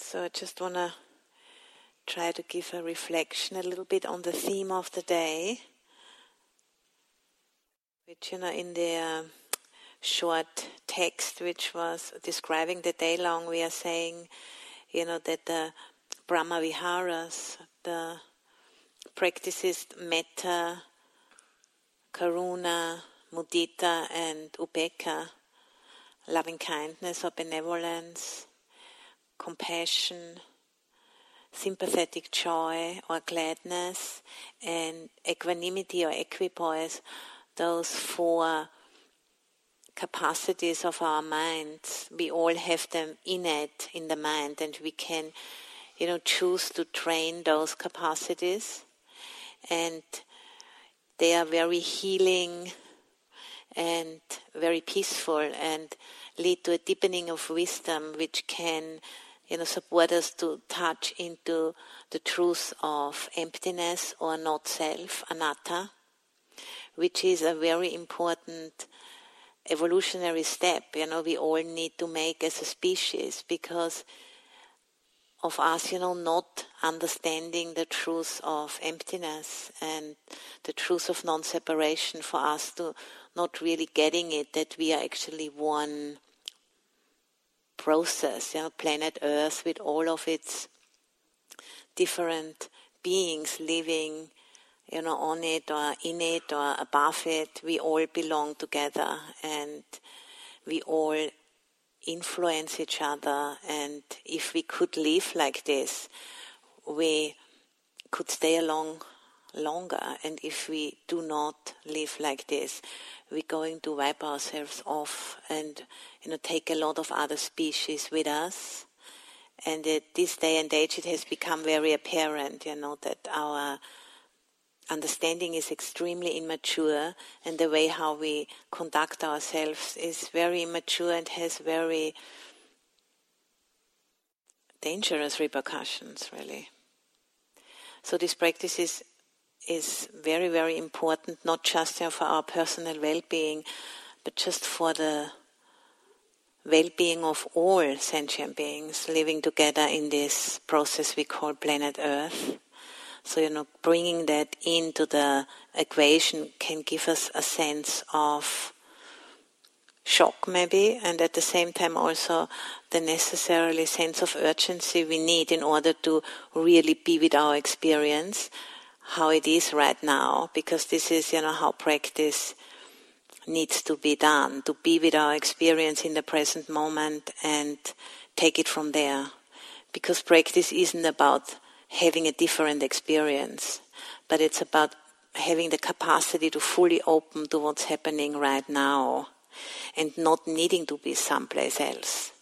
So I just want to try to give a reflection a little bit on the theme of the day, which, you know, in the uh, short text which was describing the day long, we are saying, you know, that the Brahma Viharas, the practices metta, karuna, mudita, and upekkha, loving kindness or benevolence, compassion, sympathetic joy or gladness, and equanimity or equipoise, those four capacities of our minds, we all have them innate in the mind, and we can, you know, choose to train those capacities. And they are very healing and very peaceful and lead to a deepening of wisdom which can you know, support us to touch into the truth of emptiness or not self, anatta, which is a very important evolutionary step, you know, we all need to make as a species because of us, you know, not understanding the truth of emptiness and the truth of non-separation for us to not really getting it that we are actually one process, know, planet Earth with all of its different beings living, you know, on it or in it or above it. We all belong together and we all influence each other. And if we could live like this, we could stay along longer. And if we do not live like this, we're going to wipe ourselves off and you know take a lot of other species with us. And at this day and age, it has become very apparent, you know, that our understanding is extremely immature, and the way how we conduct ourselves is very immature and has very dangerous repercussions, really. So this practice is is very, very important, not just for our personal well-being, but just for the well-being of all sentient beings living together in this process we call planet Earth. So, you know, bringing that into the equation can give us a sense of shock, maybe, and at the same time also the necessarily sense of urgency we need in order to really be with our experience how it is right now, because this is, you know, how practice needs to be done, to be with our experience in the present moment and take it from there. Because practice isn't about having a different experience, but it's about having the capacity to fully open to what's happening right now and not needing to be someplace else.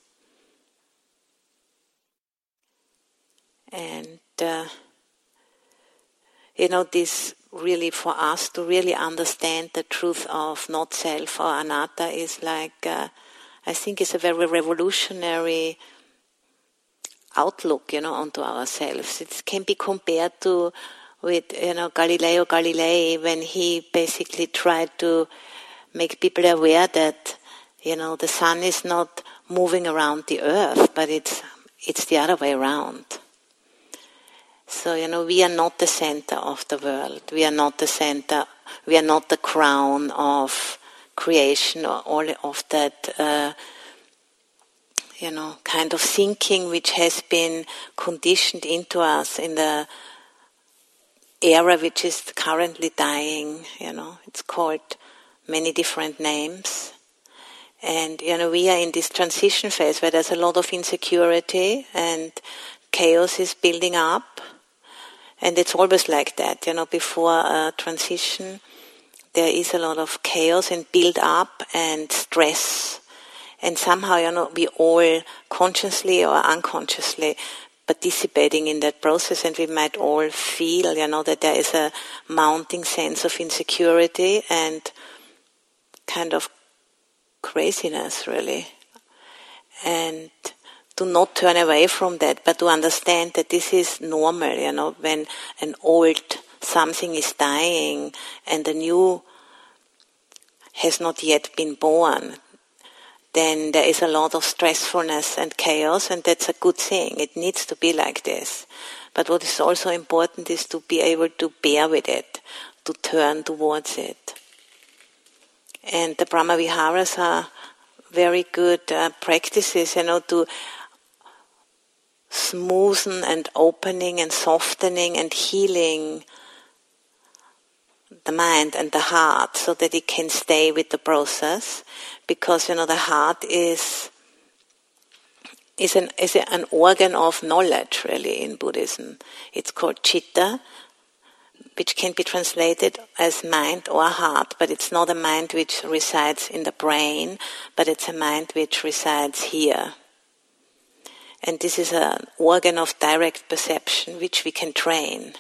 And uh, you know, this really for us to really understand the truth of not self or anatta is like, uh, I think it's a very revolutionary outlook, you know, onto ourselves. It can be compared to with, you know, Galileo Galilei when he basically tried to make people aware that, you know, the sun is not moving around the earth, but it's, it's the other way around. So, you know, we are not the center of the world. We are not the center, we are not the crown of creation or all of that, uh, you know, kind of thinking which has been conditioned into us in the era which is currently dying, you know, it's called many different names. And, you know, we are in this transition phase where there's a lot of insecurity and chaos is building up and it's always like that, you know, before a transition, there is a lot of chaos and build up and stress. And somehow, you know, we all consciously or unconsciously participating in that process and we might all feel, you know, that there is a mounting sense of insecurity and kind of craziness really. And to not turn away from that, but to understand that this is normal, you know, when an old something is dying and the new has not yet been born. then there is a lot of stressfulness and chaos, and that's a good thing. It needs to be like this. But what is also important is to be able to bear with it, to turn towards it. And the Brahma Viharas are very good uh, practices, you know, to smoothen and opening and softening and healing the mind and the heart so that it can stay with the process because you know the heart is is an is an organ of knowledge really in Buddhism. It's called chitta, which can be translated as mind or heart, but it's not a mind which resides in the brain, but it's a mind which resides here. And this is an organ of direct perception which we can train.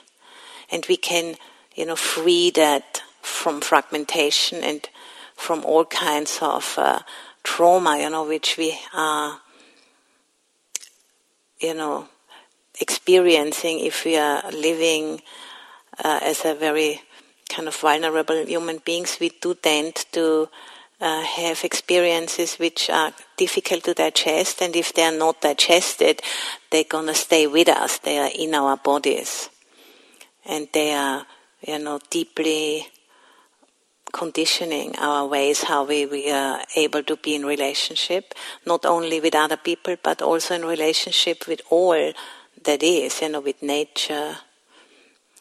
And we can, you know, free that from fragmentation and from all kinds of uh, trauma, you know, which we are, you know, experiencing if we are living uh, as a very kind of vulnerable human beings. We do tend to uh, have experiences which are difficult to digest, and if they are not digested, they're gonna stay with us. They are in our bodies, and they are, you know, deeply conditioning our ways how we, we are able to be in relationship, not only with other people, but also in relationship with all that is, you know, with nature,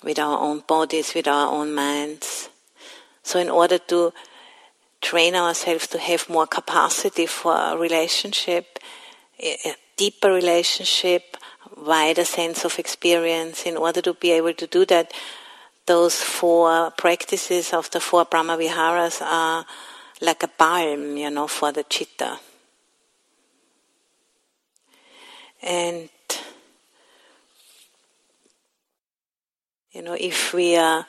with our own bodies, with our own minds. So in order to train ourselves to have more capacity for a relationship, a deeper relationship, wider sense of experience, in order to be able to do that, those four practices of the four Brahma Viharas are like a balm, you know, for the chitta. And, you know, if we are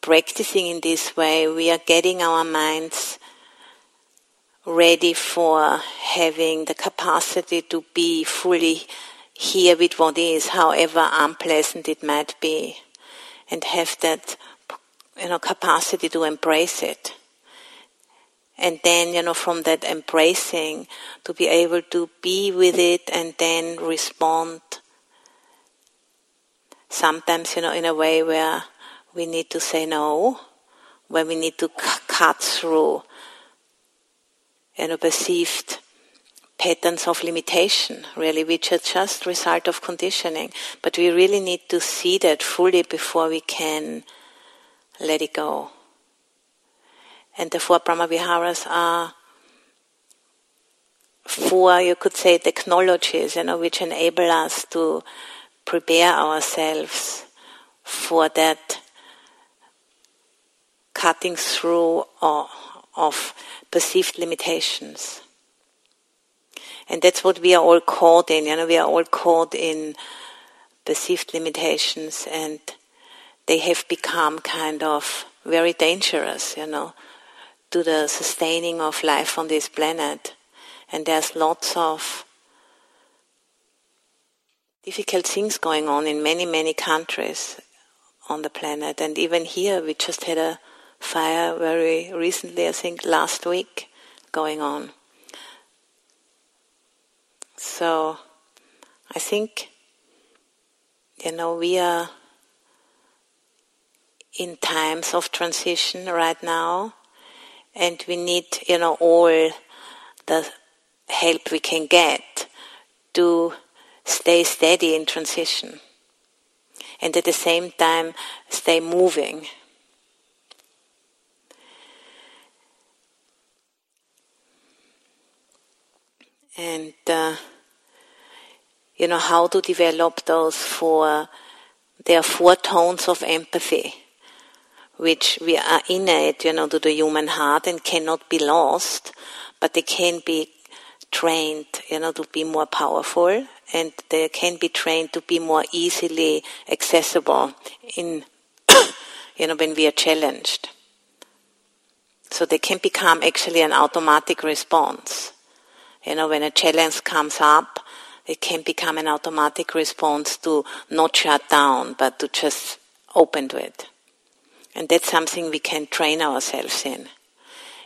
practicing in this way, we are getting our minds ready for having the capacity to be fully here with what is, however unpleasant it might be, and have that you know capacity to embrace it. And then, you know, from that embracing, to be able to be with it and then respond. Sometimes, you know, in a way where we need to say no, where we need to c- cut through you know, perceived patterns of limitation, really, which are just result of conditioning. But we really need to see that fully before we can let it go. And the four Brahmaviharas are four, you could say, technologies, you know, which enable us to prepare ourselves for that cutting through of perceived limitations. And that's what we are all caught in. You know, we are all caught in perceived limitations, and they have become kind of very dangerous. You know, to the sustaining of life on this planet. And there's lots of difficult things going on in many, many countries on the planet. And even here, we just had a fire very recently, I think last week, going on. So I think, you know, we are in times of transition right now, and we need, you know, all the help we can get to stay steady in transition and at the same time stay moving and uh, you know how to develop those four there are four tones of empathy which we are innate you know to the human heart and cannot be lost but they can be trained you know to be more powerful and they can be trained to be more easily accessible in you know when we are challenged. So they can become actually an automatic response you know, when a challenge comes up, it can become an automatic response to not shut down, but to just open to it. And that's something we can train ourselves in.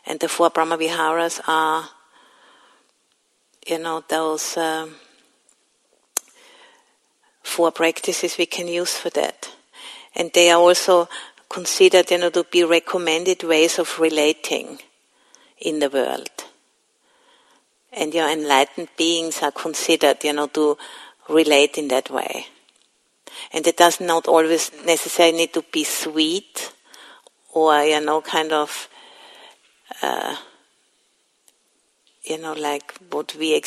And the four Brahmaviharas are you know, those um, four practices we can use for that. And they are also considered, you know, to be recommended ways of relating in the world. And your enlightened beings are considered, you know, to relate in that way. And it does not always necessarily need to be sweet or, you know, kind of, uh, you know, like what we,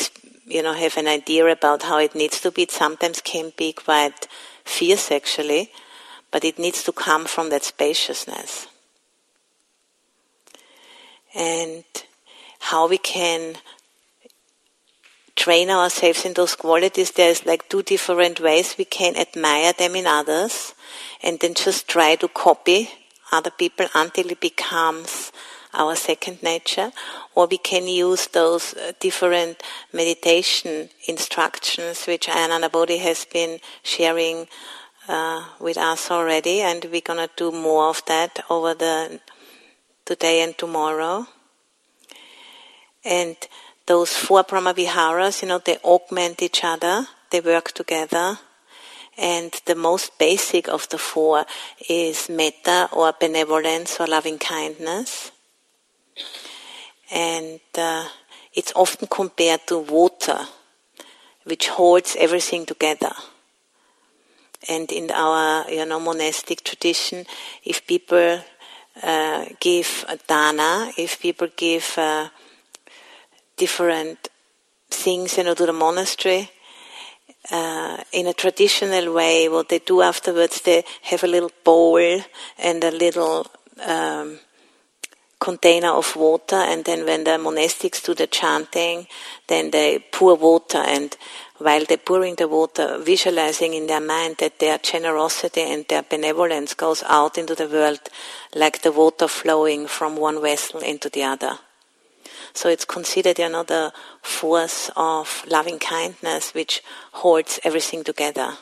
you know, have an idea about how it needs to be. It sometimes can be quite fierce actually, but it needs to come from that spaciousness. And how we can train ourselves in those qualities, there's like two different ways we can admire them in others and then just try to copy other people until it becomes our second nature, or we can use those uh, different meditation instructions which Ayya Anandabodhi has been sharing uh, with us already, and we're gonna do more of that over the today and tomorrow. And those four Brahmaviharas, you know, they augment each other, they work together. And the most basic of the four is metta or benevolence or loving kindness. And uh, it's often compared to water, which holds everything together. And in our, you know, monastic tradition, if people uh, give dana, if people give uh, different things, you know, to the monastery, uh, in a traditional way, what they do afterwards, they have a little bowl and a little um, container of water, and then when the monastics do the chanting, then they pour water, and while they're pouring the water, visualizing in their mind that their generosity and their benevolence goes out into the world like the water flowing from one vessel into the other. So it's considered, another force of loving kindness which holds everything together.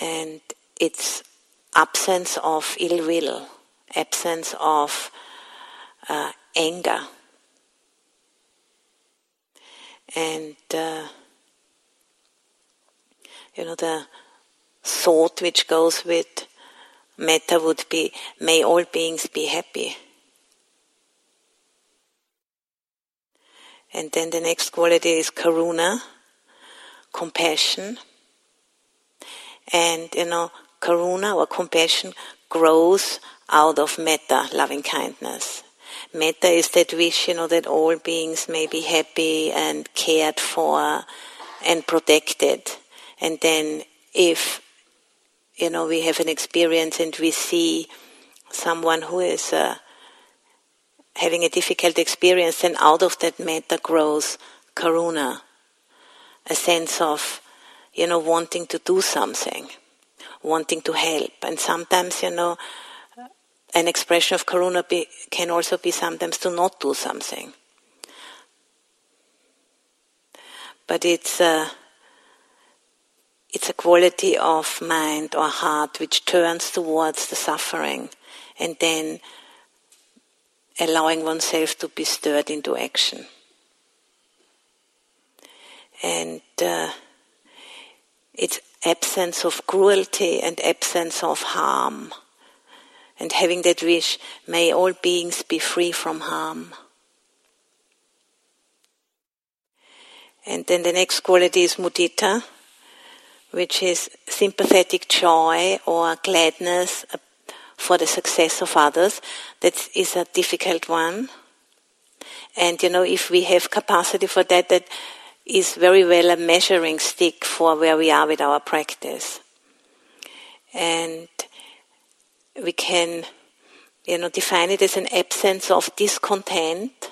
And it's absence of ill will absence of uh, anger. And, uh, you know, the thought which goes with metta would be, may all beings be happy. And then the next quality is karuna, compassion. And, you know, karuna or compassion grows out of metta, loving kindness. Metta is that wish, you know, that all beings may be happy and cared for and protected. And then if, you know, we have an experience and we see someone who is uh, having a difficult experience, then out of that metta grows karuna, a sense of, you know, wanting to do something, wanting to help. And sometimes, you know, an expression of karuna be, can also be sometimes to not do something. But it's a, it's a quality of mind or heart which turns towards the suffering and then allowing oneself to be stirred into action. And uh, it's absence of cruelty and absence of harm and having that wish, may all beings be free from harm. And then the next quality is mudita, which is sympathetic joy or gladness for the success of others. That is a difficult one. And you know, if we have capacity for that, that is very well a measuring stick for where we are with our practice. And we can, you know, define it as an absence of discontent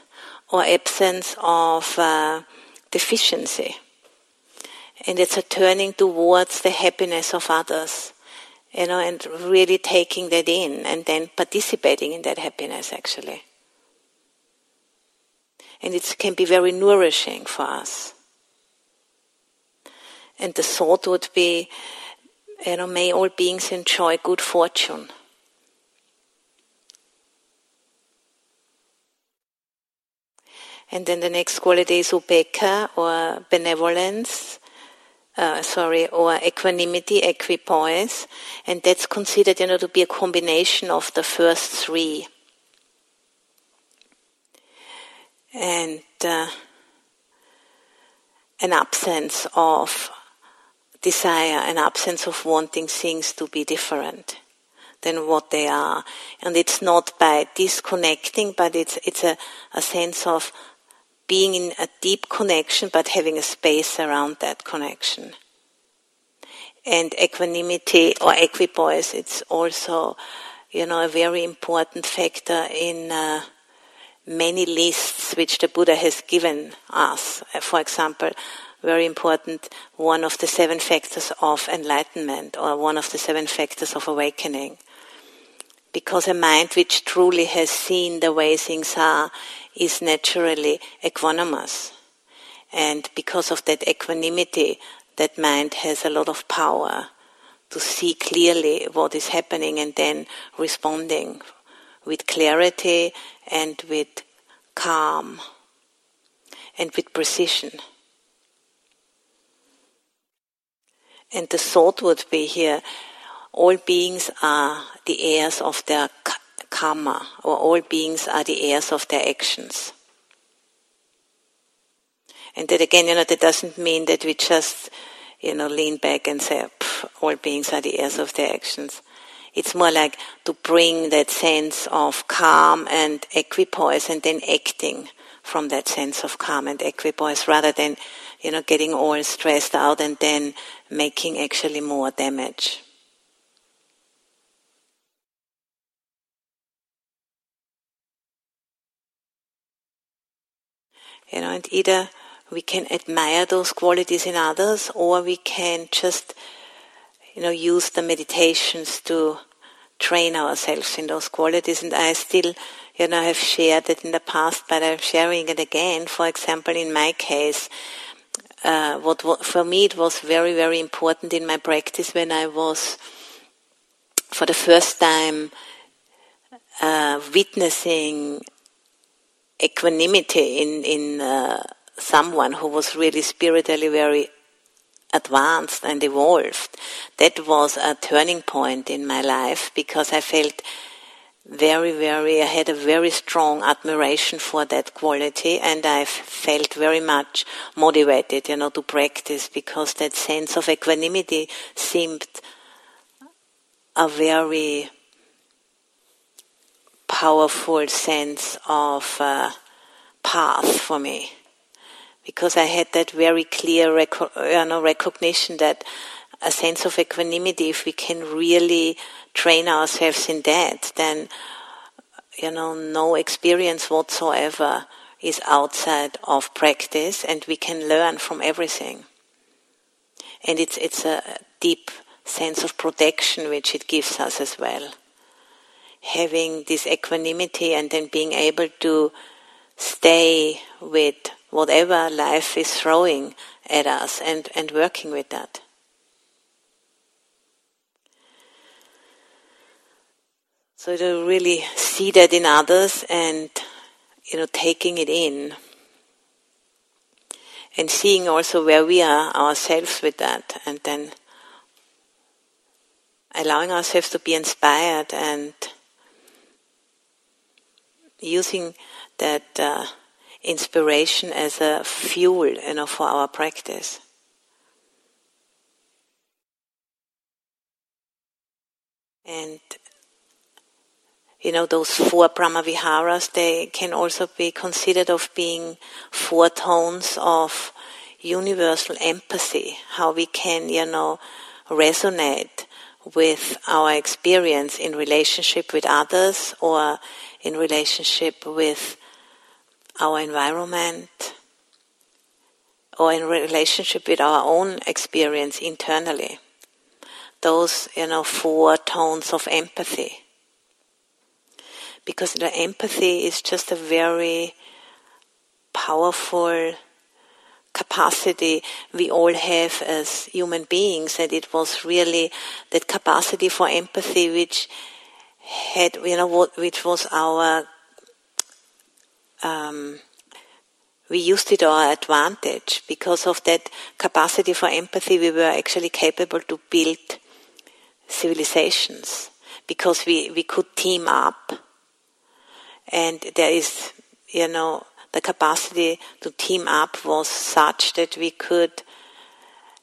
or absence of uh, deficiency. And it's a turning towards the happiness of others, you know, and really taking that in and then participating in that happiness actually. And it can be very nourishing for us. And the thought would be, you know, may all beings enjoy good fortune. And then the next quality is upekkha or benevolence, uh, sorry, or equanimity, equipoise. And that's considered, you know, to be a combination of the first three. And uh, an absence of desire, an absence of wanting things to be different than what they are. And it's not by disconnecting, but it's, it's a, a sense of being in a deep connection, but having a space around that connection. And equanimity or equipoise, it's also, you know, a very important factor in uh, many lists which the Buddha has given us. For example, very important, one of the seven factors of enlightenment or one of the seven factors of awakening. Because a mind which truly has seen the way things are is naturally equanimous. And because of that equanimity, that mind has a lot of power to see clearly what is happening and then responding with clarity and with calm and with precision. And the thought would be here all beings are the heirs of their karma, or all beings are the heirs of their actions. And that again, you know, that doesn't mean that we just, you know, lean back and say, all beings are the heirs of their actions. It's more like to bring that sense of calm and equipoise and then acting from that sense of calm and equipoise rather than, you know, getting all stressed out and then making actually more damage. You know, and either we can admire those qualities in others or we can just you know, use the meditations to train ourselves in those qualities. And I still, you know, have shared it in the past, but I'm sharing it again. For example, in my case, uh, what, what for me it was very, very important in my practice when I was, for the first time, uh, witnessing equanimity in in uh, someone who was really spiritually very advanced and evolved. That was a turning point in my life because I felt very, very, I had a very strong admiration for that quality and I felt very much motivated, you know, to practice because that sense of equanimity seemed a very powerful sense of uh, path for me because I had that very clear rec- you know, recognition that a sense of equanimity, if we can really train ourselves in that, then you know, no experience whatsoever is outside of practice, and we can learn from everything. And it's it's a deep sense of protection which it gives us as well. Having this equanimity and then being able to stay with whatever life is throwing at us and, and working with that. So to really see that in others and you know taking it in and seeing also where we are ourselves with that and then allowing ourselves to be inspired and using that uh, inspiration as a fuel you know, for our practice. And you know those four brahmaviharas they can also be considered of being four tones of universal empathy how we can you know resonate with our experience in relationship with others or in relationship with our environment or in relationship with our own experience internally. Those, you know, four tones of empathy. Because the empathy is just a very powerful capacity we all have as human beings, and it was really that capacity for empathy which had, you know, what, which was our um, we used it our advantage. Because of that capacity for empathy, we were actually capable to build civilizations because we, we could team up. And there is, you know, the capacity to team up was such that we could,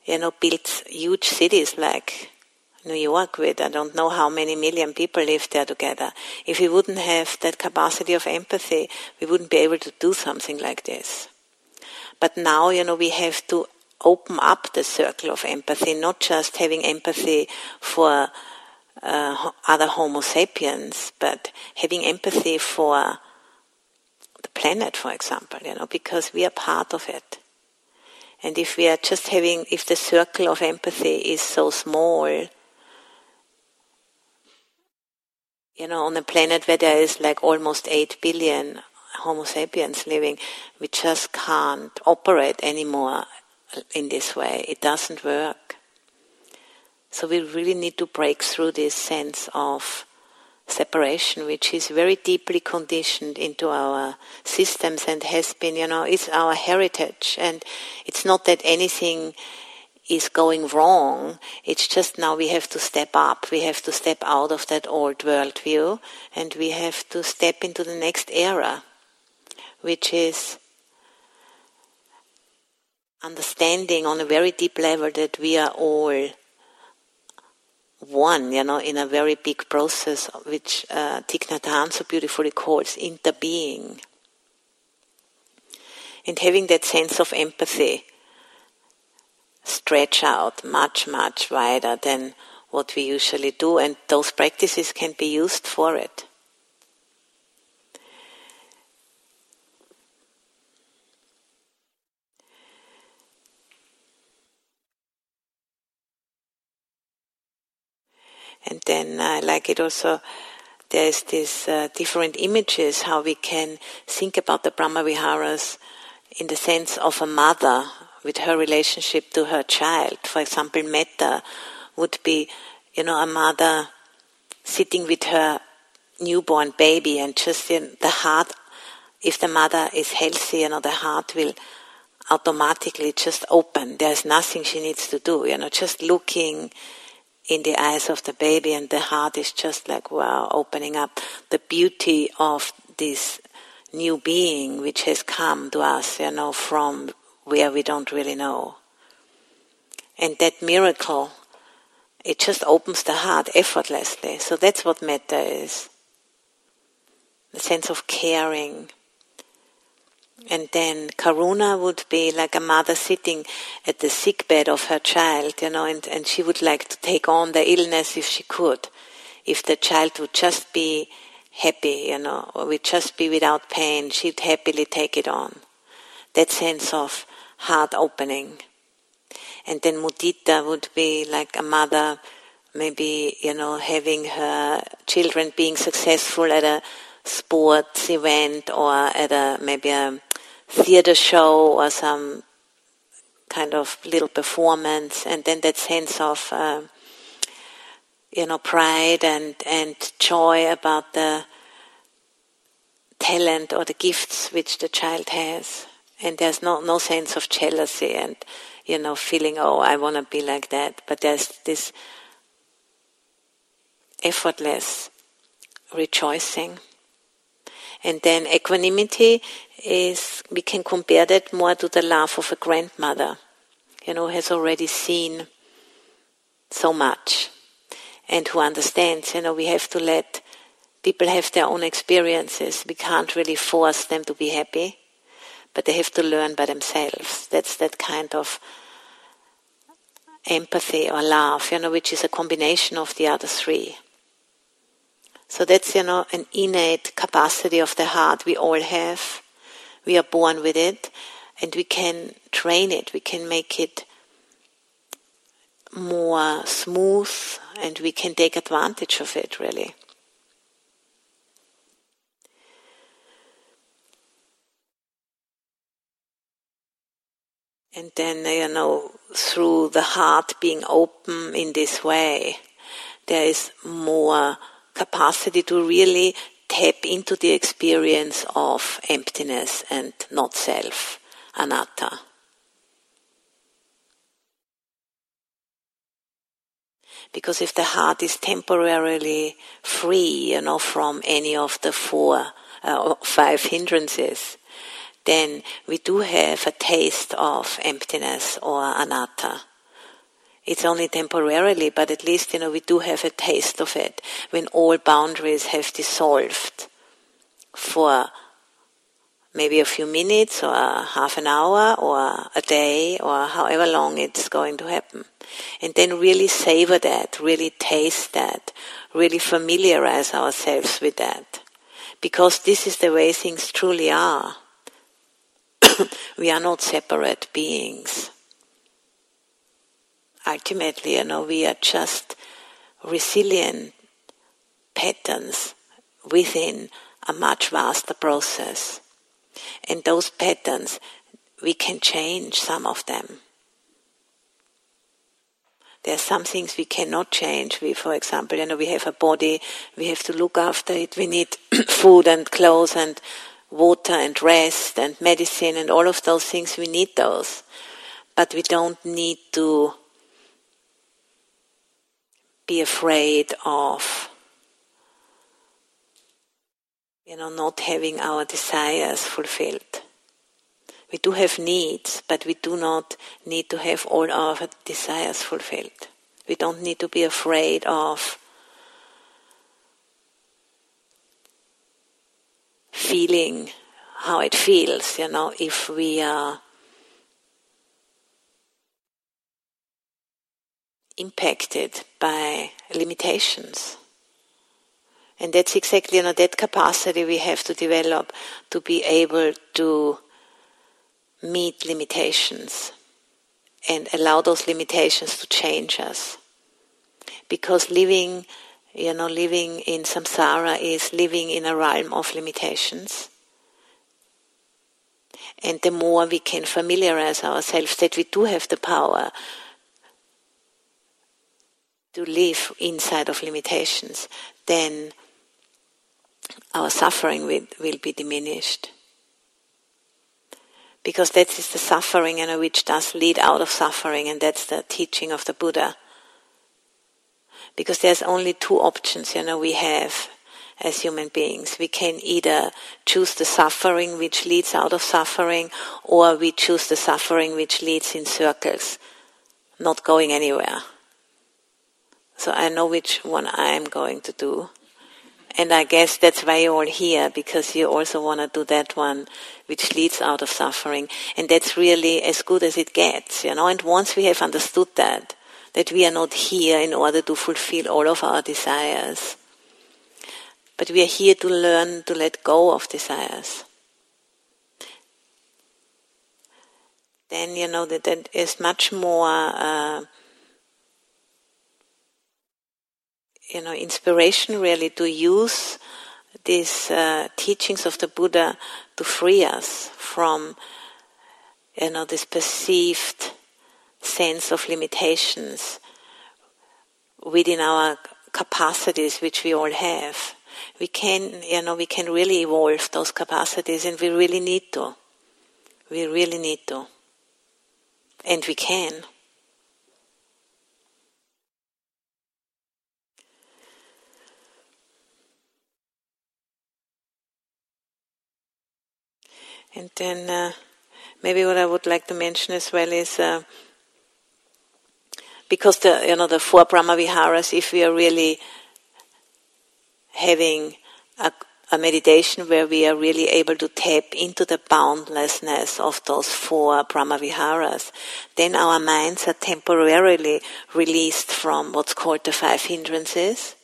you know, build huge cities like New York with I don't know how many million people live there together. If we wouldn't have that capacity of empathy, we wouldn't be able to do something like this. But now, you know, we have to open up the circle of empathy, not just having empathy for uh, other Homo sapiens, but having empathy for the planet, for example, you know, because we are part of it. And if we are just having, if the circle of empathy is so small, you know, on a planet where there is like almost 8 billion Homo sapiens living, we just can't operate anymore in this way. It doesn't work. So we really need to break through this sense of separation, which is very deeply conditioned into our systems and has been, you know, it's our heritage. And it's not that anything is going wrong. It's just now we have to step up. We have to step out of that old worldview and we have to step into the next era, which is understanding on a very deep level that we are all one, you know, in a very big process which uh, Thich Nhat Hanh so beautifully calls interbeing. And having that sense of empathy stretch out much, much wider than what we usually do, and those practices can be used for it. And then I like it also, there's these uh, different images, how we can think about the Brahmaviharas in the sense of a mother with her relationship to her child. For example, metta would be, you know, a mother sitting with her newborn baby and just in the heart, if the mother is healthy, you know, the heart will automatically just open. There's nothing she needs to do, you know, just looking in the eyes of the baby and the heart is just like, wow, opening up the beauty of this new being which has come to us, you know, from where we don't really know. And that miracle, it just opens the heart effortlessly. So that's what metta is. The sense of caring. And then karuna would be like a mother sitting at the sick bed of her child, you know, and, and she would like to take on the illness if she could. If the child would just be happy, you know, or would just be without pain, she'd happily take it on. That sense of heart opening. And then mudita would be like a mother, maybe, you know, having her children being successful at a sports event or at a, maybe a theater show or some kind of little performance. And then that sense of, uh, you know, pride and, and joy about the talent or the gifts which the child has and there's no no sense of jealousy and you know feeling oh I want to be like that but there's this effortless rejoicing and then equanimity is we can compare that more to the love of a grandmother you know has already seen so much and who understands you know we have to let people have their own experiences we can't really force them to be happy but they have to learn by themselves. That's that kind of empathy or love, you know, which is a combination of the other three. So that's, you know, an innate capacity of the heart we all have. We are born with it and we can train it, we can make it more smooth and we can take advantage of it really. And then, you know, through the heart being open in this way, there is more capacity to really tap into the experience of emptiness and not self, anatta. Because if the heart is temporarily free, you know, from any of the four, uh, five hindrances, then we do have a taste of emptiness or anatta. It's only temporarily, but at least, you know, we do have a taste of it when all boundaries have dissolved for maybe a few minutes or half an hour or a day or however long it's going to happen. And then really savor that, really taste that, really familiarize ourselves with that. Because this is the way things truly are. we are not separate beings. Ultimately, you know, we are just resilient patterns within a much vaster process. And those patterns, we can change some of them. There are some things we cannot change. We, for example, you know, we have a body, we have to look after it, we need food and clothes and water and rest and medicine and all of those things, we need those. But we don't need to be afraid of you know not having our desires fulfilled. We do have needs but we do not need to have all our desires fulfilled. We don't need to be afraid of feeling how it feels, you know, if we are impacted by limitations. And that's exactly, you know, that capacity we have to develop to be able to meet limitations and allow those limitations to change us. Because living you know, living in samsara is living in a realm of limitations. And the more we can familiarize ourselves that we do have the power to live inside of limitations, then our suffering will, will be diminished. Because that is the suffering, know, which does lead out of suffering, and that's the teaching of the Buddha. Because there's only two options you know we have as human beings. We can either choose the suffering which leads out of suffering or we choose the suffering which leads in circles not going anywhere so i know which one i'm going to do and i guess that's why you're all here because you also want to do that one which leads out of suffering and that's really as good as it gets you know and once we have understood that that we are not here in order to fulfill all of our desires. But we are here to learn to let go of desires. Then you know that that is much more, uh, you know, inspiration really to use these uh, teachings of the Buddha to free us from, you know, this perceived sense of limitations within our capacities which we all have. We can, you know, we can really evolve those capacities and we really need to. We really need to. And we can. And then uh, maybe what I would like to mention as well is uh, because the you know the four Brahmaviharas, if we are really having a, a, meditation where we are really able to tap into the boundlessness of those four Brahmaviharas, then our minds are temporarily released from what's called the five hindrances.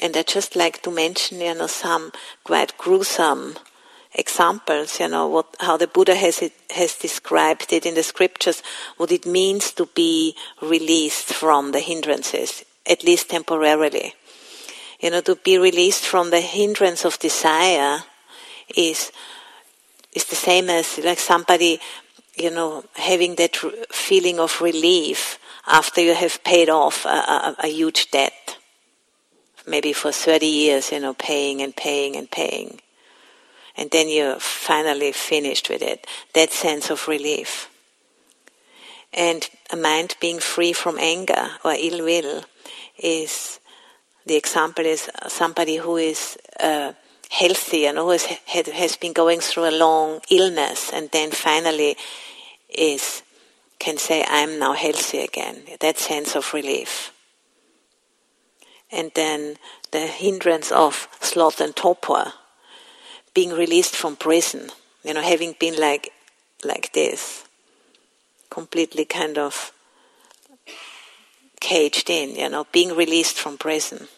And I just like to mention, you know, some quite gruesome examples, you know, what, how the Buddha has, it, has described it in the scriptures, what it means to be released from the hindrances, at least temporarily. You know, to be released from the hindrance of desire is, is the same as like somebody, you know, having that feeling of relief after you have paid off a, a, a huge debt maybe for 30 years, you know, paying and paying and paying. And then you're finally finished with it. That sense of relief. And a mind being free from anger or ill will is the example is somebody who is uh, healthy and who has, has been going through a long illness and then finally is can say I'm now healthy again. That sense of relief. And then the hindrance of sloth and torpor, being released from prison, you know, having been like like this, completely kind of caged in, you know, being released from prison.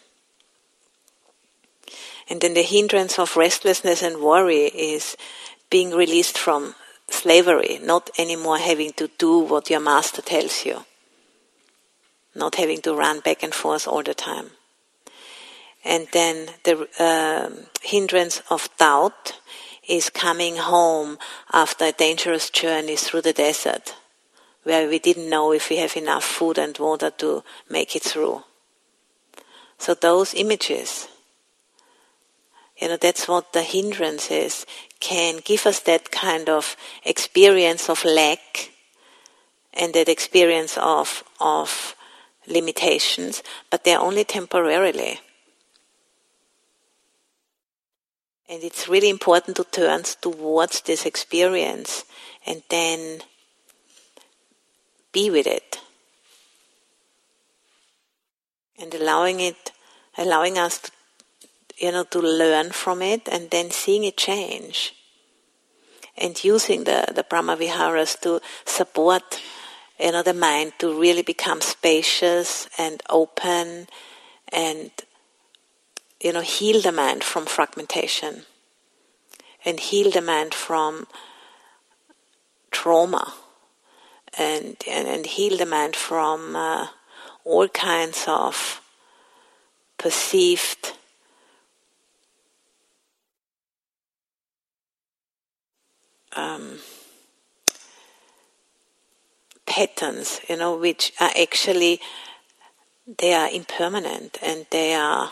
And then the hindrance of restlessness and worry is being released from slavery, not anymore having to do what your master tells you, not having to run back and forth all the time. And then the uh, hindrance of doubt is coming home after a dangerous journey through the desert, where we didn't know if we have enough food and water to make it through. So those images you know, that's what the hindrance is, can give us that kind of experience of lack and that experience of, of limitations, but they're only temporarily. And it's really important to turn towards this experience and then be with it. And allowing it, allowing us to you know, to learn from it and then seeing it change. And using the, the Brahma Viharas to support, you know, the mind to really become spacious and open and, you know, heal the man from fragmentation and heal the man from trauma and, and, and heal the man from uh, all kinds of perceived um, patterns, you know, which are actually they are impermanent and they are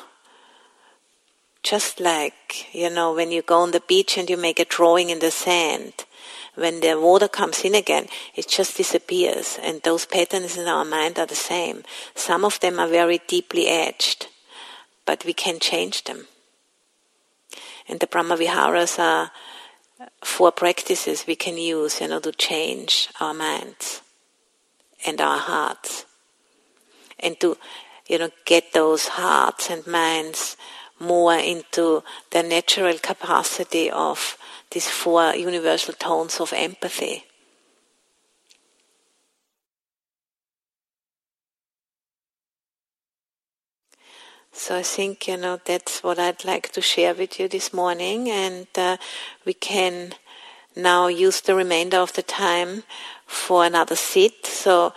just like you know when you go on the beach and you make a drawing in the sand when the water comes in again it just disappears. And those patterns in our mind are the same. Some of them are very deeply etched but we can change them. And the brahmaviharas are four practices we can use you know, to change our minds and our hearts. And to you know get those hearts and minds more into the natural capacity of these four universal tones of empathy So I think you know that's what I'd like to share with you this morning, and uh, we can now use the remainder of the time for another sit. So